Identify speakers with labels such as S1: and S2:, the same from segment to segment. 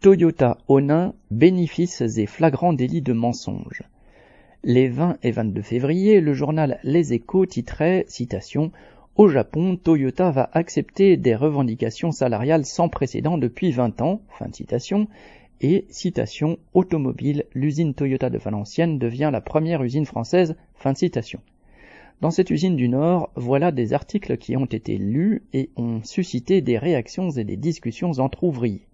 S1: Toyota Onin, bénéfices et flagrants délits de mensonge. Les 20 et 22 février, le journal Les Échos titrait, citation, Au Japon, Toyota va accepter des revendications salariales sans précédent depuis 20 ans, fin de citation, et, citation, Automobile, l'usine Toyota de Valenciennes devient la première usine française, fin de citation. Dans cette usine du Nord, voilà des articles qui ont été lus et ont suscité des réactions et des discussions entre ouvriers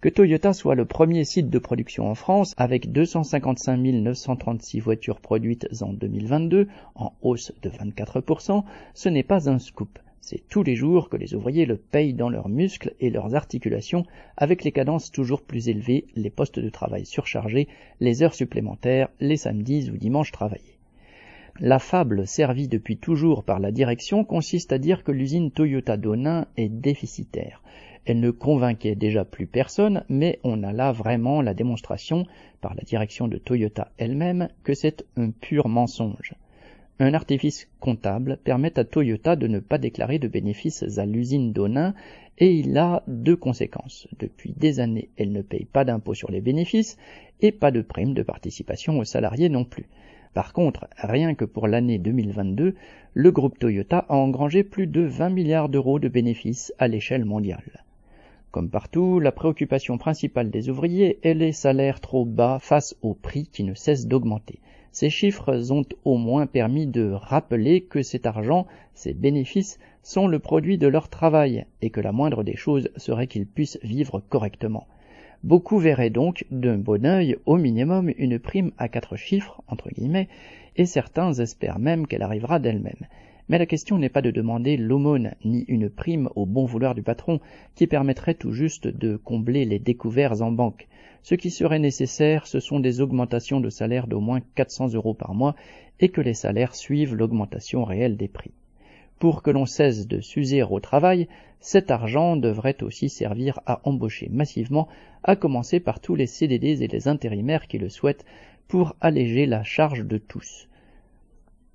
S1: que Toyota soit le premier site de production en France avec 255 936 voitures produites en 2022, en hausse de 24%, ce n'est pas un scoop. C'est tous les jours que les ouvriers le payent dans leurs muscles et leurs articulations avec les cadences toujours plus élevées, les postes de travail surchargés, les heures supplémentaires, les samedis ou dimanches travaillés. La fable servie depuis toujours par la direction consiste à dire que l'usine Toyota d'Onin est déficitaire. Elle ne convainquait déjà plus personne, mais on a là vraiment la démonstration, par la direction de Toyota elle-même, que c'est un pur mensonge. Un artifice comptable permet à Toyota de ne pas déclarer de bénéfices à l'usine d'Onin et il a deux conséquences. Depuis des années, elle ne paye pas d'impôt sur les bénéfices et pas de prime de participation aux salariés non plus. Par contre, rien que pour l'année 2022, le groupe Toyota a engrangé plus de 20 milliards d'euros de bénéfices à l'échelle mondiale. Comme partout, la préoccupation principale des ouvriers est les salaires trop bas face aux prix qui ne cessent d'augmenter. Ces chiffres ont au moins permis de rappeler que cet argent, ces bénéfices, sont le produit de leur travail et que la moindre des choses serait qu'ils puissent vivre correctement. Beaucoup verraient donc d'un bon œil au minimum une prime à quatre chiffres, entre guillemets, et certains espèrent même qu'elle arrivera d'elle-même. Mais la question n'est pas de demander l'aumône ni une prime au bon vouloir du patron qui permettrait tout juste de combler les découverts en banque. Ce qui serait nécessaire, ce sont des augmentations de salaire d'au moins 400 euros par mois et que les salaires suivent l'augmentation réelle des prix. Pour que l'on cesse de s'user au travail, cet argent devrait aussi servir à embaucher massivement, à commencer par tous les CDD et les intérimaires qui le souhaitent, pour alléger la charge de tous.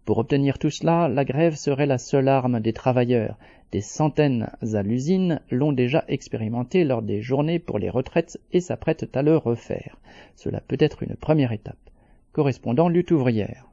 S1: Pour obtenir tout cela, la grève serait la seule arme des travailleurs. Des centaines à l'usine l'ont déjà expérimenté lors des journées pour les retraites et s'apprêtent à le refaire. Cela peut être une première étape. Correspondant lutte ouvrière.